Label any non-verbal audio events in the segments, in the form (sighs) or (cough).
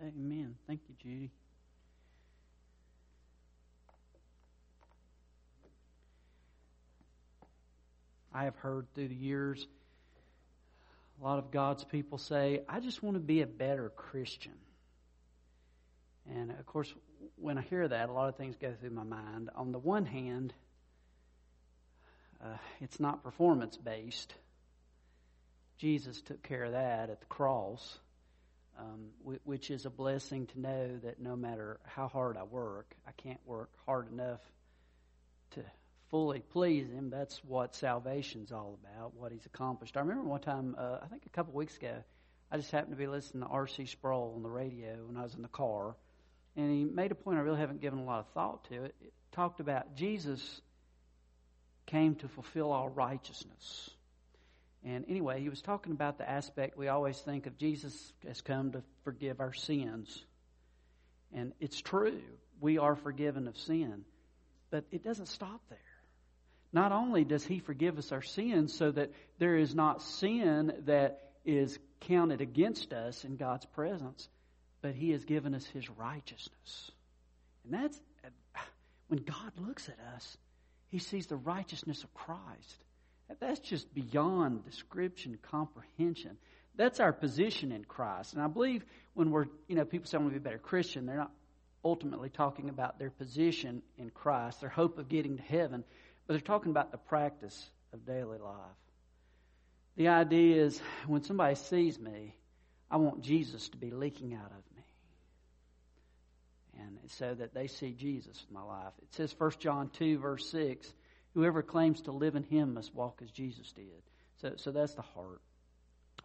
Amen. Thank you, Judy. I have heard through the years a lot of God's people say, I just want to be a better Christian. And of course, when I hear that, a lot of things go through my mind. On the one hand, uh, it's not performance based. Jesus took care of that at the cross, um, which is a blessing to know that no matter how hard I work, I can't work hard enough to fully please Him. That's what salvation's all about, what He's accomplished. I remember one time, uh, I think a couple weeks ago, I just happened to be listening to R.C. Sproul on the radio when I was in the car, and he made a point I really haven't given a lot of thought to it. It talked about Jesus came to fulfill all righteousness. And anyway, he was talking about the aspect we always think of Jesus has come to forgive our sins. And it's true, we are forgiven of sin. But it doesn't stop there. Not only does he forgive us our sins so that there is not sin that is counted against us in God's presence, but he has given us his righteousness. And that's when God looks at us, he sees the righteousness of Christ. That's just beyond description, comprehension. That's our position in Christ. And I believe when we're, you know, people say, I want to be a better Christian, they're not ultimately talking about their position in Christ, their hope of getting to heaven, but they're talking about the practice of daily life. The idea is when somebody sees me, I want Jesus to be leaking out of me. And so that they see Jesus in my life. It says 1 John 2, verse 6 Whoever claims to live in him must walk as Jesus did. So, so that's the heart.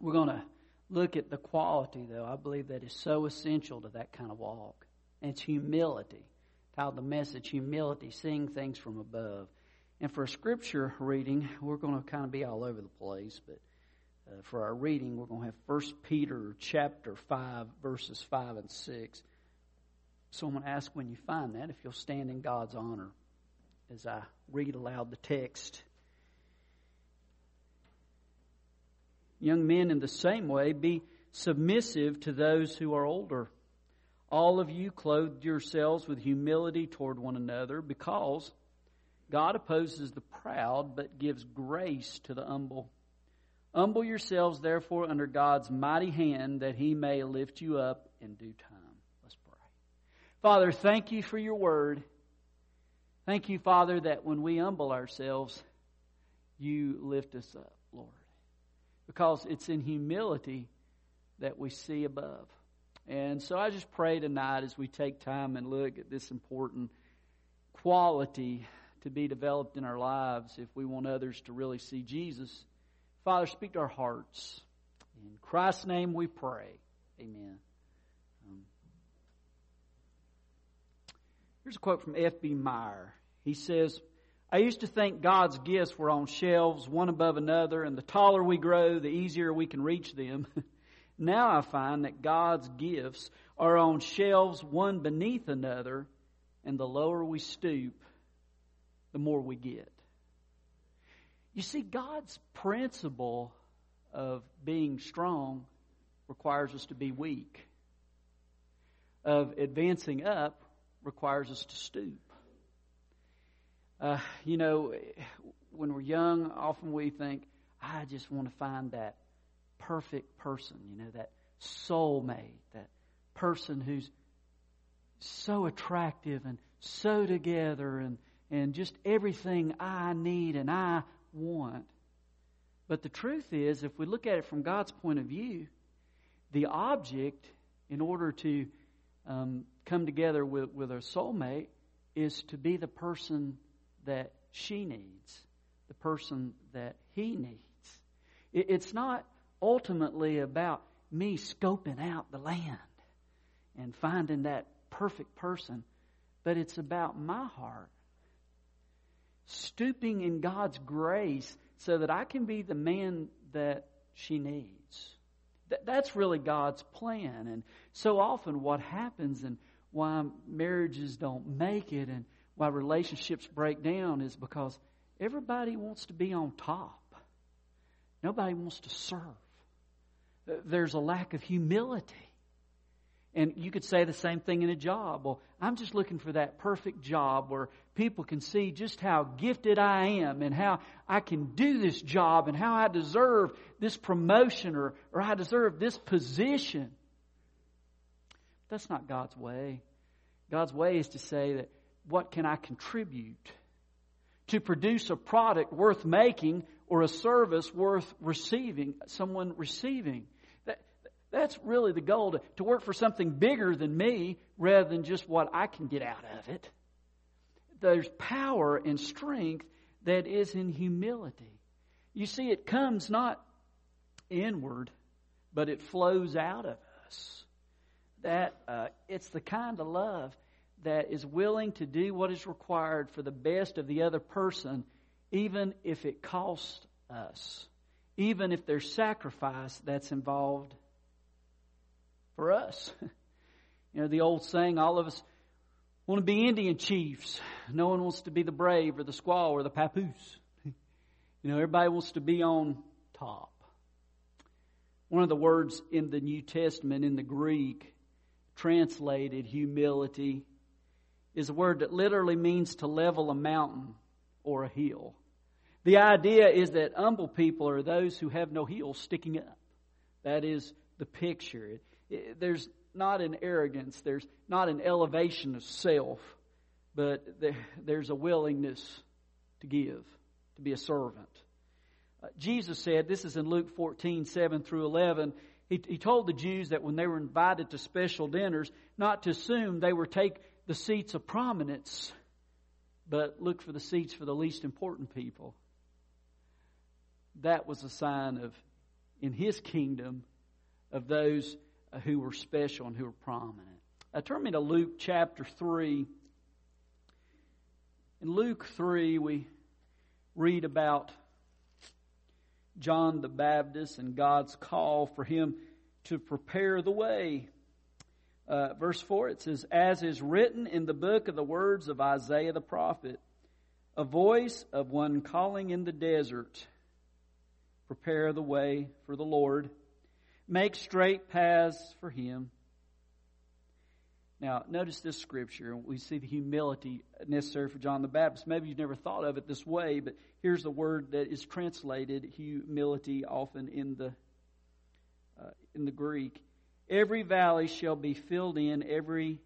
We're going to look at the quality, though, I believe that is so essential to that kind of walk. And it's humility. Titled the message, Humility, Seeing Things from Above. And for a scripture reading, we're going to kind of be all over the place, but uh, for our reading, we're going to have 1 Peter chapter 5, verses 5 and 6. So I'm going to ask when you find that if you'll stand in God's honor as I read aloud the text. Young men, in the same way, be submissive to those who are older. All of you clothe yourselves with humility toward one another because God opposes the proud but gives grace to the humble. Humble yourselves, therefore, under God's mighty hand that he may lift you up in due time. Let's pray. Father, thank you for your word. Thank you, Father, that when we humble ourselves, you lift us up, Lord. Because it's in humility that we see above. And so I just pray tonight as we take time and look at this important quality to be developed in our lives if we want others to really see Jesus. Father, speak to our hearts. In Christ's name we pray. Amen. Here's a quote from F.B. Meyer. He says, I used to think God's gifts were on shelves, one above another, and the taller we grow, the easier we can reach them. (laughs) now I find that God's gifts are on shelves, one beneath another, and the lower we stoop, the more we get. You see, God's principle of being strong requires us to be weak, of advancing up requires us to stoop. Uh, you know, when we're young, often we think, I just want to find that perfect person, you know, that soulmate, that person who's so attractive and so together and, and just everything I need and I want. But the truth is, if we look at it from God's point of view, the object, in order to um, come together with, with a soulmate, is to be the person that she needs, the person that he needs. It, it's not ultimately about me scoping out the land and finding that perfect person, but it's about my heart stooping in God's grace so that I can be the man that she needs. That's really God's plan. And so often what happens and why marriages don't make it and why relationships break down is because everybody wants to be on top. Nobody wants to serve. There's a lack of humility. And you could say the same thing in a job. Well, I'm just looking for that perfect job where people can see just how gifted I am and how I can do this job and how I deserve this promotion or, or I deserve this position. That's not God's way. God's way is to say that what can I contribute to produce a product worth making or a service worth receiving, someone receiving. That, that's really the goal to, to work for something bigger than me rather than just what I can get out of it. There's power and strength that is in humility. You see, it comes not inward, but it flows out of us. That uh, it's the kind of love that is willing to do what is required for the best of the other person, even if it costs us, even if there's sacrifice that's involved for us. (laughs) You know, the old saying, all of us want to be Indian chiefs. No one wants to be the brave or the squaw or the papoose. (laughs) You know, everybody wants to be on top. One of the words in the New Testament in the Greek translated humility is a word that literally means to level a mountain or a hill. The idea is that humble people are those who have no heels sticking up. That is the picture. There's not an arrogance, there's not an elevation of self, but there's a willingness to give, to be a servant. Uh, Jesus said, this is in Luke 14, 7 through 11, he, he told the Jews that when they were invited to special dinners, not to assume they were take the seats of prominence, but look for the seats for the least important people. That was a sign of, in his kingdom, of those who were special and who were prominent. Uh, turn me to Luke chapter 3. In Luke 3, we read about John the Baptist and God's call for him to prepare the way uh, verse 4, it says, As is written in the book of the words of Isaiah the prophet, a voice of one calling in the desert, prepare the way for the Lord, make straight paths for him. Now, notice this scripture. We see the humility necessary for John the Baptist. Maybe you've never thought of it this way, but here's the word that is translated humility often in the uh, in the Greek. Every valley shall be filled in, every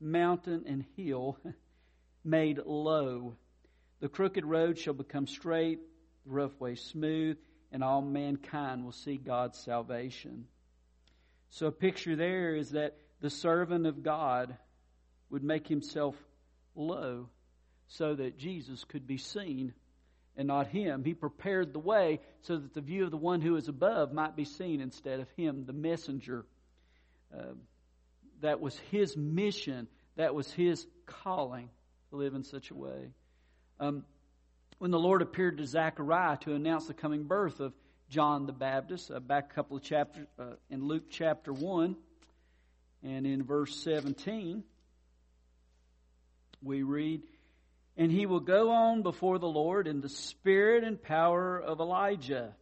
mountain and hill (laughs) made low. The crooked road shall become straight, the rough way smooth, and all mankind will see God's salvation. So, a picture there is that the servant of God would make himself low so that Jesus could be seen and not him. He prepared the way so that the view of the one who is above might be seen instead of him, the messenger uh, that was his mission, that was his calling to live in such a way. Um, when the Lord appeared to Zechariah to announce the coming birth of John the Baptist, uh, back a couple of chapters uh, in Luke chapter 1 and in verse 17, we read, And he will go on before the Lord in the spirit and power of Elijah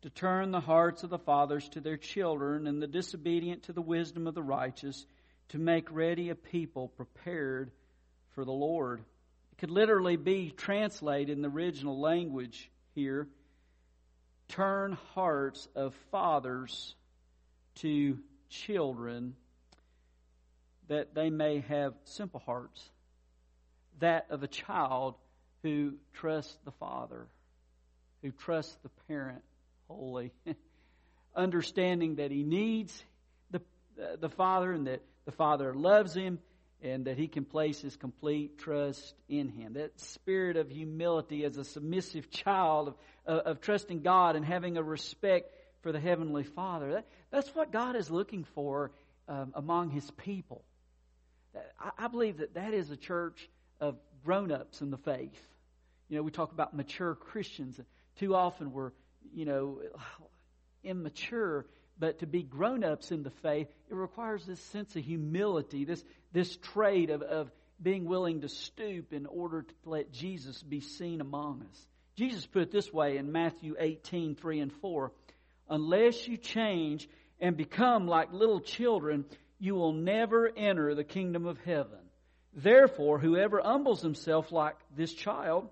to turn the hearts of the fathers to their children and the disobedient to the wisdom of the righteous, to make ready a people prepared for the Lord. It could literally be translated in the original language here turn hearts of fathers to children that they may have simple hearts, that of a child who trusts the father, who trusts the parent wholly, (laughs) understanding that he needs the, the Father and that the Father loves him and that he can place his complete trust in him. That spirit of humility as a submissive (laughs) child of, of, of trusting God and having a respect for the Heavenly Father. That, that's what God is looking for um, among his people. I, I believe that that is a church of grown ups in the faith. You know, we talk about mature Christians. Too often we're you know, immature, but to be grown ups in the faith, it requires this sense of humility, this, this trait of, of being willing to stoop in order to let Jesus be seen among us. Jesus put it this way in Matthew 18, 3 and 4. Unless you change and become like little children, you will never enter the kingdom of heaven. Therefore, whoever humbles himself like this child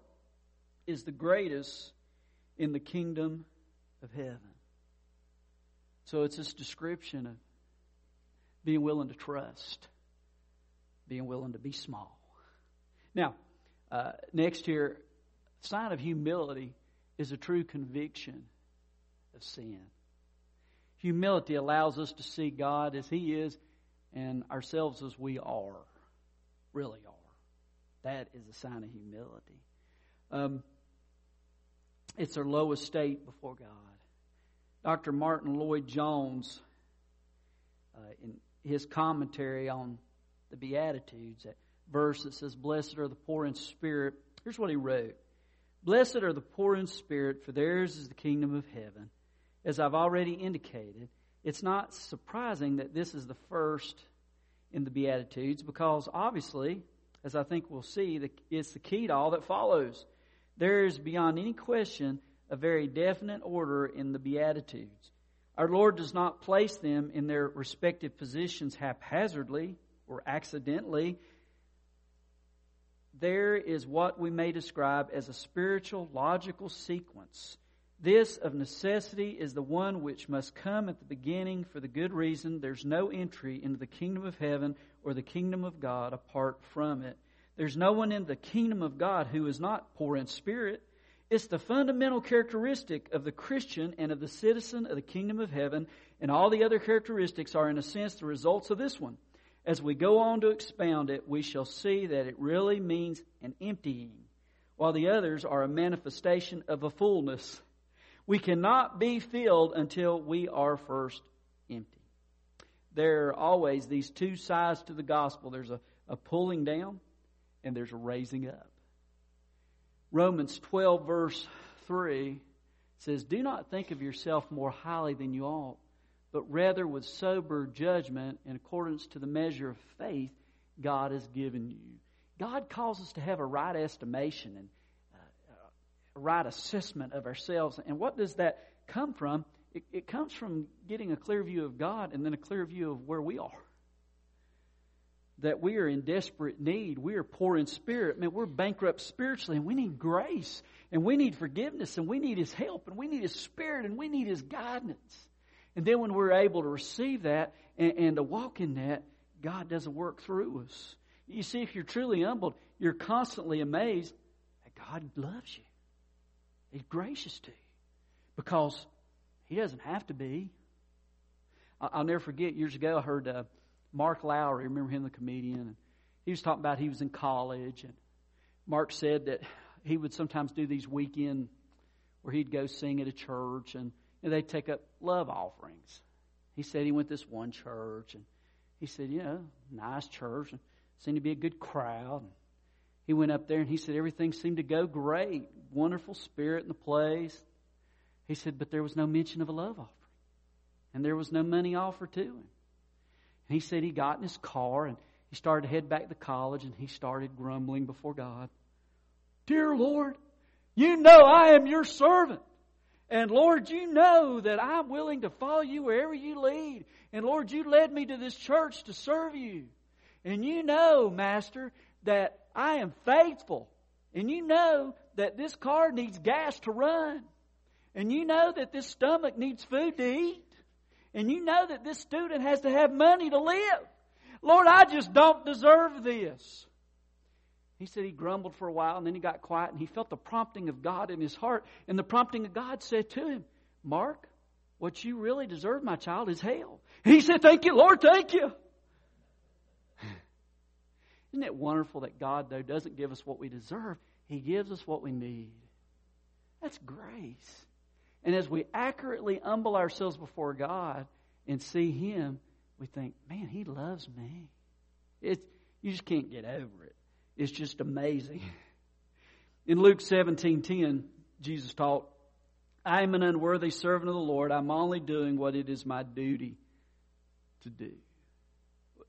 is the greatest in the kingdom of heaven. So it's this description of being willing to trust, being willing to be small. Now, uh, next here, sign of humility is a true conviction of sin. Humility allows us to see God as He is and ourselves as we are, really are. That is a sign of humility. Um, it's our lowest state before God. Dr. Martyn Lloyd-Jones, uh, in his commentary on the Beatitudes, that verse that says, Blessed are the poor in spirit, here's what he wrote Blessed are the poor in spirit, for theirs is the kingdom of heaven. As I've already indicated, it's not surprising that this is the first in the Beatitudes because obviously, as I think we'll see, it's the key to all that follows. There is beyond any question a very definite order in the Beatitudes. Our Lord does not place them in their respective positions haphazardly or accidentally. There is what we may describe as a spiritual logical sequence this, of necessity, is the one which must come at the beginning for the good reason there's no entry into the kingdom of heaven or the kingdom of God apart from it. There's no one in the kingdom of God who is not poor in spirit. It's the fundamental characteristic of the Christian and of the citizen of the kingdom of heaven, and all the other characteristics are, in a sense, the results of this one. As we go on to expound it, we shall see that it really means an emptying, while the others are a manifestation of a fullness. We cannot be filled until we are first empty. There are always these two sides to the gospel there's a, a pulling down and there's a raising up. Romans 12, verse 3 says, Do not think of yourself more highly than you ought, but rather with sober judgment in accordance to the measure of faith God has given you. God calls us to have a right estimation and uh, a right assessment of ourselves. And what does that come from? It, it comes from getting a clear view of God and then a clear view of where we are. That we are in desperate need. We are poor in spirit. Man, we're bankrupt spiritually and we need grace and we need forgiveness and we need His help and we need His Spirit and we need His guidance. And then when we're able to receive that and, and to walk in that, God doesn't work through us. You see, if you're truly humbled, you're constantly amazed that God loves you. He's gracious to you because He doesn't have to be. I'll never forget years ago I heard uh, Mark Lowry, remember him, the comedian, and he was talking about he was in college, and Mark said that he would sometimes do these weekend where he'd go sing at a church, and you know, they'd take up love offerings. He said he went to this one church, and he said, you know, nice church, and seemed to be a good crowd. And he went up there and he said everything seemed to go great, wonderful spirit in the place. He said, but there was no mention of a love offering. And there was no money offered to him. And he said he got in his car and he started to head back to college and he started grumbling before God. Dear Lord, you know I am your servant. And Lord, you know that I'm willing to follow you wherever you lead. And Lord, you led me to this church to serve you. And you know, Master, that I am faithful. And you know that this car needs gas to run. And you know that this stomach needs food to eat. And you know that this student has to have money to live. Lord, I just don't deserve this. He said he grumbled for a while and then he got quiet and he felt the prompting of God in his heart. And the prompting of God said to him, Mark, what you really deserve, my child, is hell. He said, Thank you, Lord, thank you. (sighs) Isn't it wonderful that God, though, doesn't give us what we deserve? He gives us what we need. That's grace. And as we accurately humble ourselves before God and see Him, we think, man, He loves me. You just can't get over it. It's just amazing. In Luke 17 10, Jesus taught, I am an unworthy servant of the Lord. I'm only doing what it is my duty to do.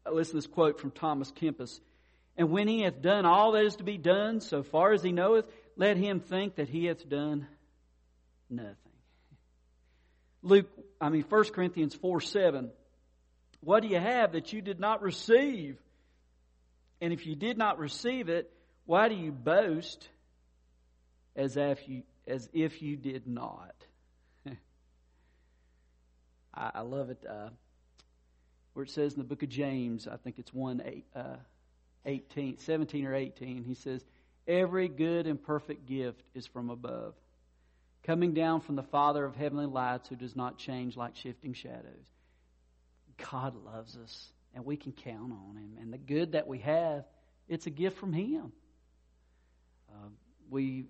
Listen to this quote from Thomas Kempis. And when he hath done all that is to be done, so far as he knoweth, let him think that he hath done nothing. Luke, I mean, 1 Corinthians 4 7, What do you have that you did not receive? And if you did not receive it, why do you boast as if you, as if you did not? (laughs) I, I, love it uh, where it says in the book of James, I think it's 1 eight, uh, 18, 17 or 18, he says, Every good and perfect gift is from above, coming down from the Father of heavenly lights who does not change like shifting shadows. God loves us, and we can count on Him. And the good that we have, it's a gift from Him. Uh, we,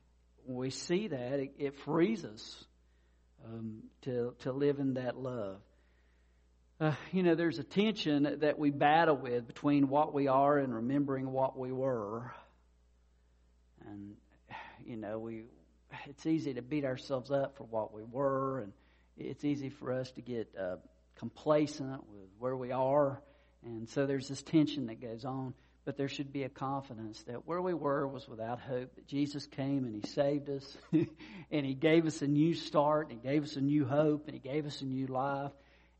(sighs) we see that, it, it frees us um, to, to live in that love. Uh, you know, there's a tension that we battle with between what we are and remembering what we were. And, (sighs) you know, we, it's easy to beat ourselves up for what we were, and it's easy for us to get uh, complacent with where we are. And so there's this tension that goes on. But there should be a confidence that where we were was without hope, that Jesus came and He saved us, (laughs) and He gave us a new start, and He gave us a new hope, and He gave us a new life.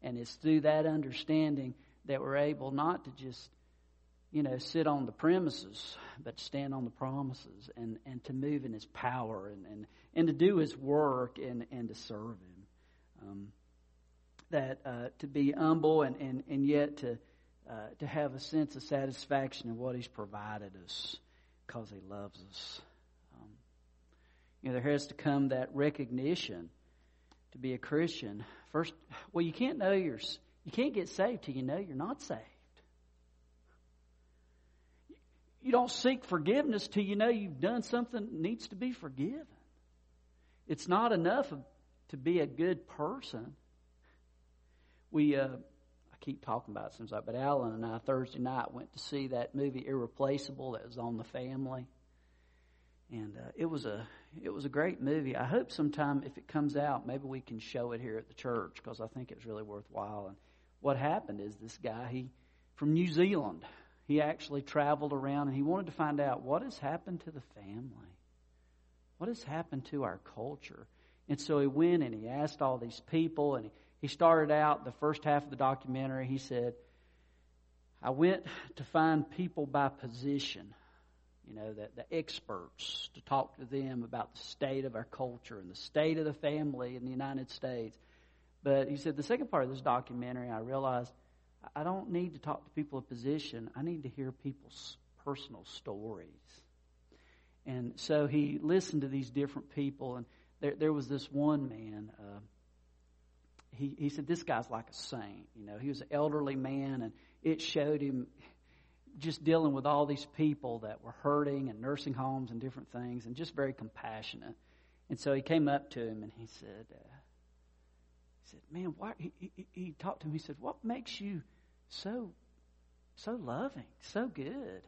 And it's through that understanding that we're able not to just, you know, sit on the premises, but stand on the promises and, and to move in His power and, and, and to do His work and, and to serve Him. Um, that uh, to be humble and, and, and yet to uh, to have a sense of satisfaction in what He's provided us because He loves us. Um, you know, there has to come that recognition to be a Christian. First, well, you can't know you're, you can't get saved till you know you're not saved. You don't seek forgiveness till you know you've done something that needs to be forgiven. It's not enough to be a good person. We, uh, I keep talking about it since I, but Alan and I Thursday night went to see that movie Irreplaceable that was on the family, and uh, it was a it was a great movie. I hope sometime if it comes out, maybe we can show it here at the church because I think it's really worthwhile. And what happened is this guy he from New Zealand. He actually traveled around and he wanted to find out what has happened to the family. What has happened to our culture? And so he went and he asked all these people and he started out the first half of the documentary. He said, I went to find people by position, you know, the, the experts, to talk to them about the state of our culture and the state of the family in the United States. But he said, the second part of this documentary, I realized I don't need to talk to people of position. I need to hear people's personal stories. And so he listened to these different people, and there, there was this one man. Uh, he, he said, This guy's like a saint. You know, he was an elderly man, and it showed him just dealing with all these people that were hurting and nursing homes and different things, and just very compassionate. And so he came up to him and he said, uh, he said, man, why? He, he, he talked to him. He said, what makes you so, so loving, so good?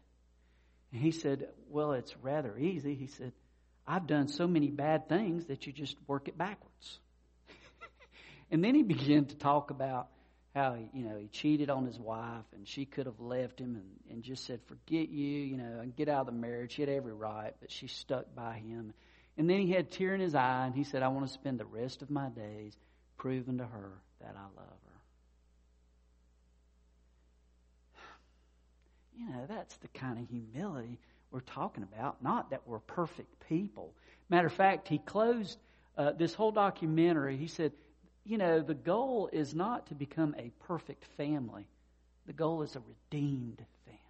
And he said, well, it's rather easy. He said, I've done so many bad things that you just work it backwards. (laughs) And then he (laughs) began to talk about how he, you know he cheated on his wife and she could have left him and, and just said forget you you know and get out of the marriage she had every right but she stuck by him and then he had tear in his eye and he said i want to spend the rest of my days proving to her that i love her you know that's the kind of humility we're talking about not that we're perfect people matter of fact he closed uh, this whole documentary he said you know, the goal is not to become a perfect family. The goal is a redeemed family.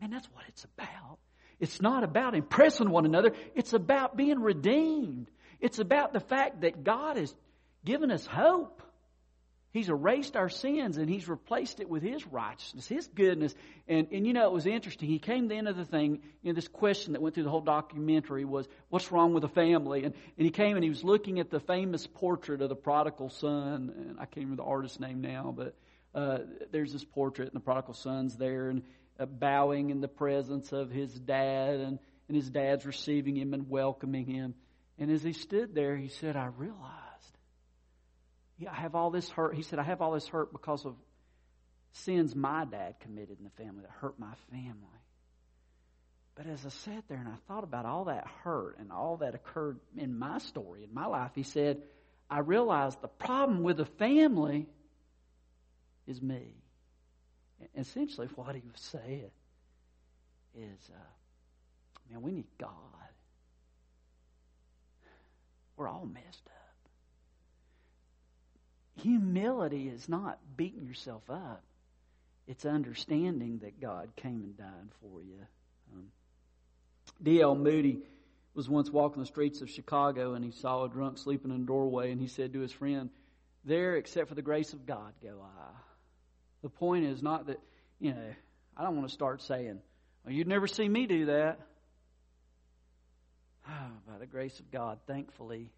Man, that's what it's about. It's not about impressing one another. It's about being redeemed. It's about the fact that God has given us hope. He's erased our sins and He's replaced it with His righteousness, His goodness. And, and you know, it was interesting. He came to the end of the thing, you know, this question that went through the whole documentary was, what's wrong with the family? And, and he came and he was looking at the famous portrait of the prodigal son. And I can't remember the artist's name now, but uh, there's this portrait and the prodigal son's there and uh, bowing in the presence of his dad and, and his dad's receiving him and welcoming him. And as he stood there, he said, I realized I have all this hurt. He said, I have all this hurt because of sins my dad committed in the family that hurt my family. But as I sat there and I thought about all that hurt and all that occurred in my story, in my life, he said, I realized the problem with the family is me. Essentially, what he was saying is, uh, man, we need God. We're all messed up. Humility is not beating yourself up. It's understanding that God came and died for you. Um, D.L. Moody was once walking the streets of Chicago and he saw a drunk sleeping in a doorway and he said to his friend, There, except for the grace of God, go I. The point is not that, you know, I don't want to start saying, Well, you'd never see me do that. By the grace of God, thankfully,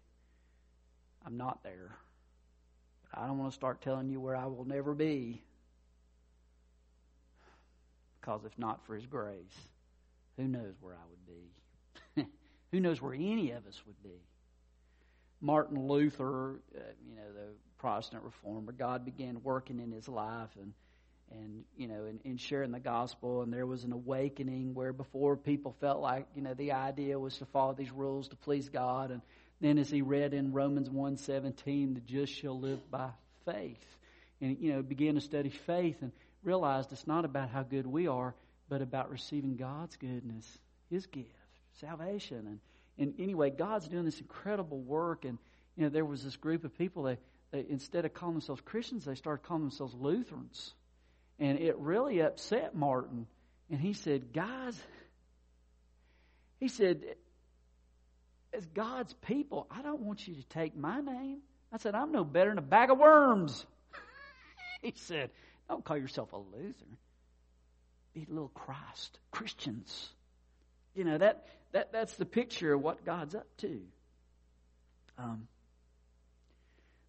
I'm not there. I don't want to start telling you where I will never be. Because if not for His grace, who knows where I would be? (laughs) who knows where any of us would be? Martin Luther, uh, you know, the Protestant reformer, God began working in his life and and you know in, in sharing the gospel and there was an awakening where before people felt like you know the idea was to follow these rules to please God and then as he read in Romans 1:17 the just shall live by faith. And you know began to study faith and realized it's not about how good we are but about receiving God's goodness his gift salvation. And and anyway God's doing this incredible work. And you know there was this group of people that, that instead of calling themselves Christians they started calling themselves Lutherans. And it really upset Martin. And he said, Guys, he said, as God's people, I don't want you to take my name. I said, I'm no better than a bag of worms. (laughs) he said, Don't call yourself a loser. Be a little Christ, Christians. You know, that, that that's the picture of what God's up to. Um,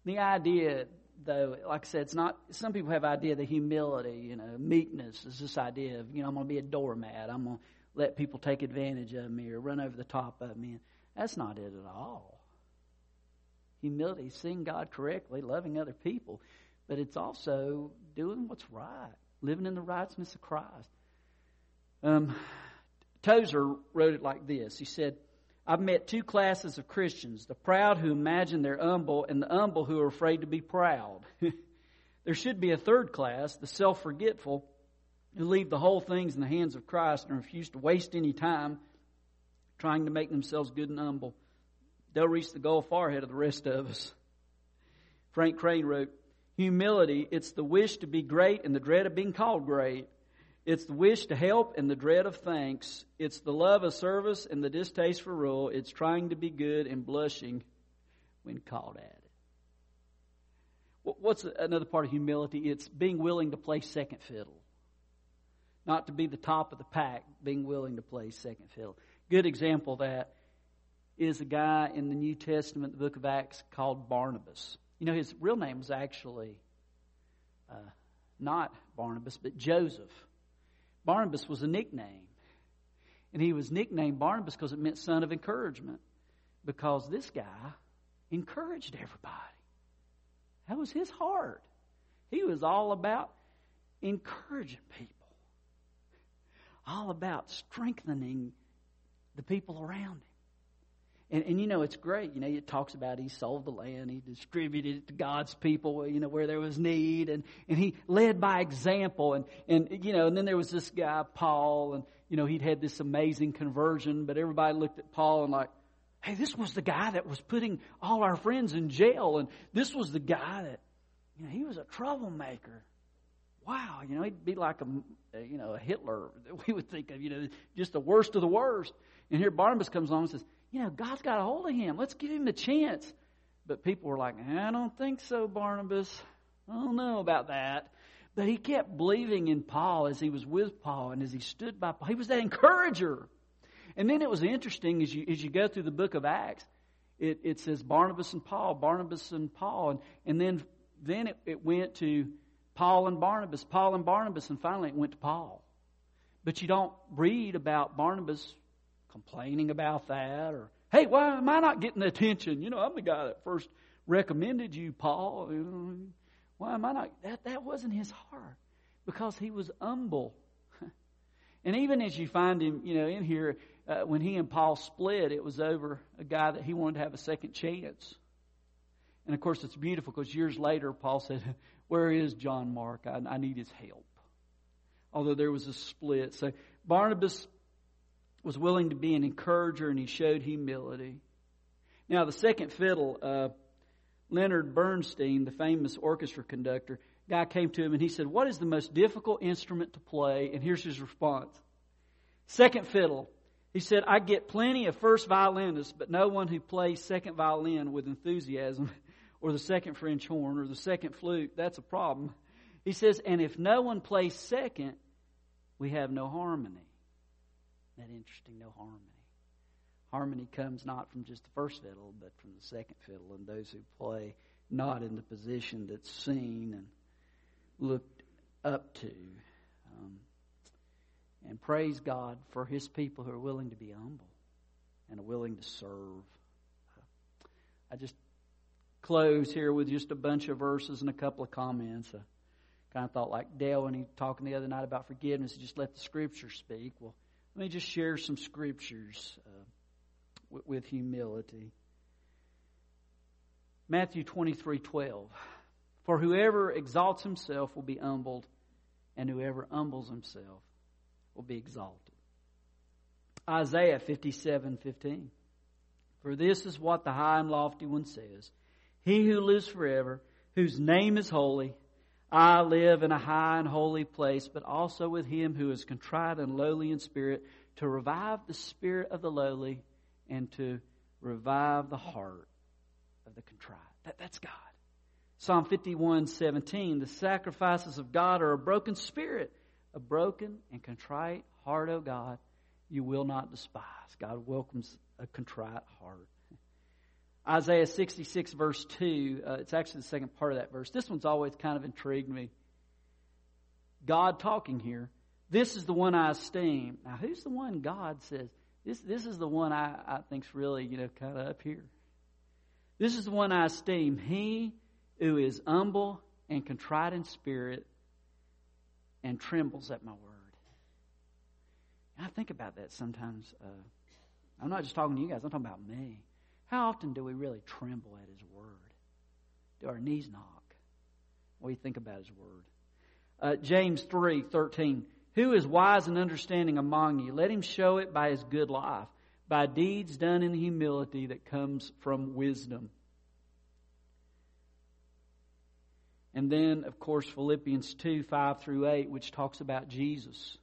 the idea though, like I said, it's not, some people have idea the humility, you know, meekness is this idea of, you know, I'm going to be a doormat. I'm going to let people take advantage of me or run over the top of me. That's not it at all. Humility, seeing God correctly, loving other people, but it's also doing what's right, living in the righteousness of Christ. Um, Tozer wrote it like this. He said, I've met two classes of Christians the proud who imagine they're humble, and the humble who are afraid to be proud. (laughs) there should be a third class, the self forgetful, who leave the whole things in the hands of Christ and refuse to waste any time trying to make themselves good and humble. They'll reach the goal far ahead of the rest of us. Frank Crane wrote, Humility, it's the wish to be great and the dread of being called great. It's the wish to help and the dread of thanks. It's the love of service and the distaste for rule. It's trying to be good and blushing when called at it. What's another part of humility? It's being willing to play second fiddle. Not to be the top of the pack, being willing to play second fiddle. Good example of that is a guy in the New Testament, the book of Acts, called Barnabas. You know, his real name was actually uh, not Barnabas, but Joseph. Barnabas was a nickname. And he was nicknamed Barnabas because it meant son of encouragement. Because this guy encouraged everybody. That was his heart. He was all about encouraging people, all about strengthening the people around him. And, and you know, it's great. You know, it talks about he sold the land, he distributed it to God's people, you know, where there was need, and, and he led by example. And, and, you know, and then there was this guy, Paul, and, you know, he'd had this amazing conversion, but everybody looked at Paul and like, hey, this was the guy that was putting all our friends in jail, and this was the guy that, you know, he was a troublemaker. Wow, you know, he'd be like a, you know, a Hitler that we would think of, you know, just the worst of the worst. And here Barnabas comes along and says, you know, God's got a hold of him. Let's give him a chance. But people were like, I don't think so, Barnabas. I don't know about that. But he kept believing in Paul as he was with Paul and as he stood by Paul. He was that encourager. And then it was interesting as you, as you go through the book of Acts, it, it says Barnabas and Paul, Barnabas and Paul. And, and then, then it, it went to Paul and Barnabas, Paul and Barnabas, and finally it went to Paul. But you don't read about Barnabas complaining about that or, hey, why am I not getting the attention? You know, I'm the guy that first recommended you, Paul. You know, why am I not? That, that wasn't his heart because he was humble. (laughs) and even as you find him, you know, in here, uh, when he and Paul split, it was over a guy that he wanted to have a second chance. And of course, it's beautiful because years later, Paul said, (laughs) Where is John Mark? I, I need his help. Although there was a split. So Barnabas was willing to be an encourager and he showed humility. Now, the second fiddle, uh, Leonard Bernstein, the famous orchestra conductor, guy came to him and he said, What is the most difficult instrument to play? And here's his response Second fiddle. He said, I get plenty of first violinists, but no one who plays second violin with enthusiasm, (laughs) or the second French horn, or the second flute. That's a problem. He says, and if no one plays second, we have no harmony. That interesting? No harmony. Harmony comes not from just the first fiddle, but from the second fiddle and those who play not in the position that's seen and looked up to. Um, and praise God for His people who are willing to be humble and are willing to serve. I just close here with just a bunch of verses and a couple of comments. I kind of thought like Dale when he was talking the other night about forgiveness, just let the Scripture speak. Well, let me just share some scriptures uh, with, with humility. Matthew twenty three twelve. For whoever exalts himself will be humbled, and whoever humbles himself will be exalted. Isaiah 57 15. For this is what the high and lofty one says He who lives forever, whose name is holy, I live in a high and holy place, but also with him who is contrite and lowly in spirit, to revive the spirit of the lowly and to revive the heart of the contrite. That, that's God. Psalm 51 17. The sacrifices of God are a broken spirit a broken and contrite heart, O God, you will not despise. God welcomes a contrite heart. Isaiah 66, verse 2, uh, it's actually the second part of that verse. This one's always kind of intrigued me. God talking here. This is the one I esteem. Now, who's the one God says? This, this is the one I, I think's really, you know, kind of up here. This is the one I esteem. He who is humble and contrite in spirit and trembles at my word. I think about that sometimes. Uh, I'm not just talking to you guys, I'm talking about me. How often do we really tremble at His word? Do our knees knock? Do you think about His word? Uh, James 3 13. Who is wise and understanding among you? Let him show it by his good life, by deeds done in humility that comes from wisdom. And then, of course, Philippians 2 5 through 8, which talks about Jesus,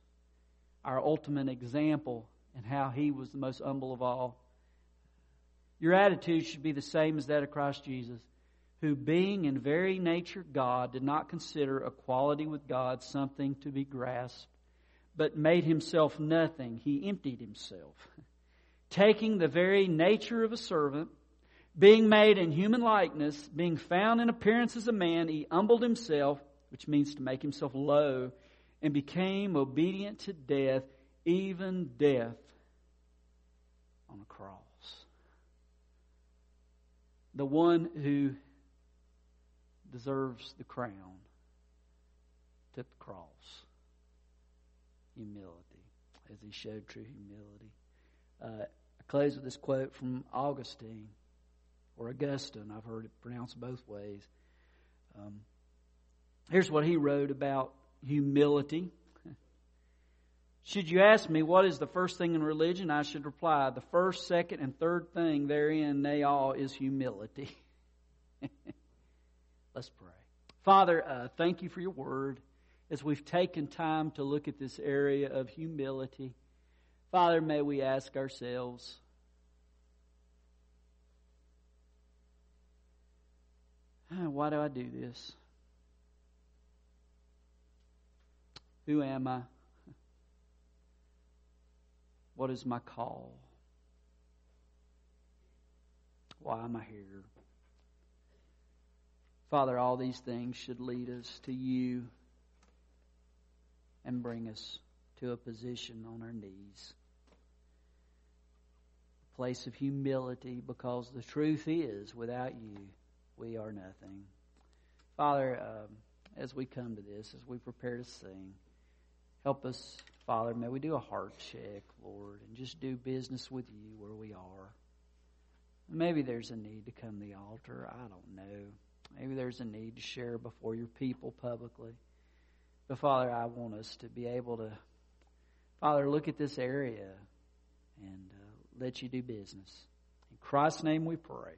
our ultimate example, and how he was the most humble of all. Your attitude should be the same as that of Christ Jesus, who, being in very nature God, did not consider equality with God something to be grasped, but made himself nothing. He emptied himself, taking the very nature of a servant being made in human likeness, being found in appearance as a man, he humbled himself, which means to make himself low, and became obedient to death, even death on a cross. The one who deserves the crown took the cross. Humility, as he showed true humility. Uh, I close with this quote from Augustine or Augustine. I've heard it pronounced both ways. Um, here's what he wrote about humility. Should you ask me what is the first thing in religion, I should reply the first, second, and third thing therein, they all, is humility. (laughs) Let's pray. Father, uh, thank you for your word as we've taken time to look at this area of humility. Father, may we ask ourselves, Why do I do this? Who am I? What is my call? Why am I here? Father, all these things should lead us to you and bring us to a position on our knees. A place of humility because the truth is, without you, we are nothing. Father, um, as we come to this, as we prepare to sing, help us, Father. May we do a heart check, Lord, and just do business with you where we are. Maybe there's a need to come to the altar. I don't know. Maybe there's a need to share before your people publicly. But Father, I want us to be able to, Father, look at this area and uh, let you do business. In Christ's name we pray.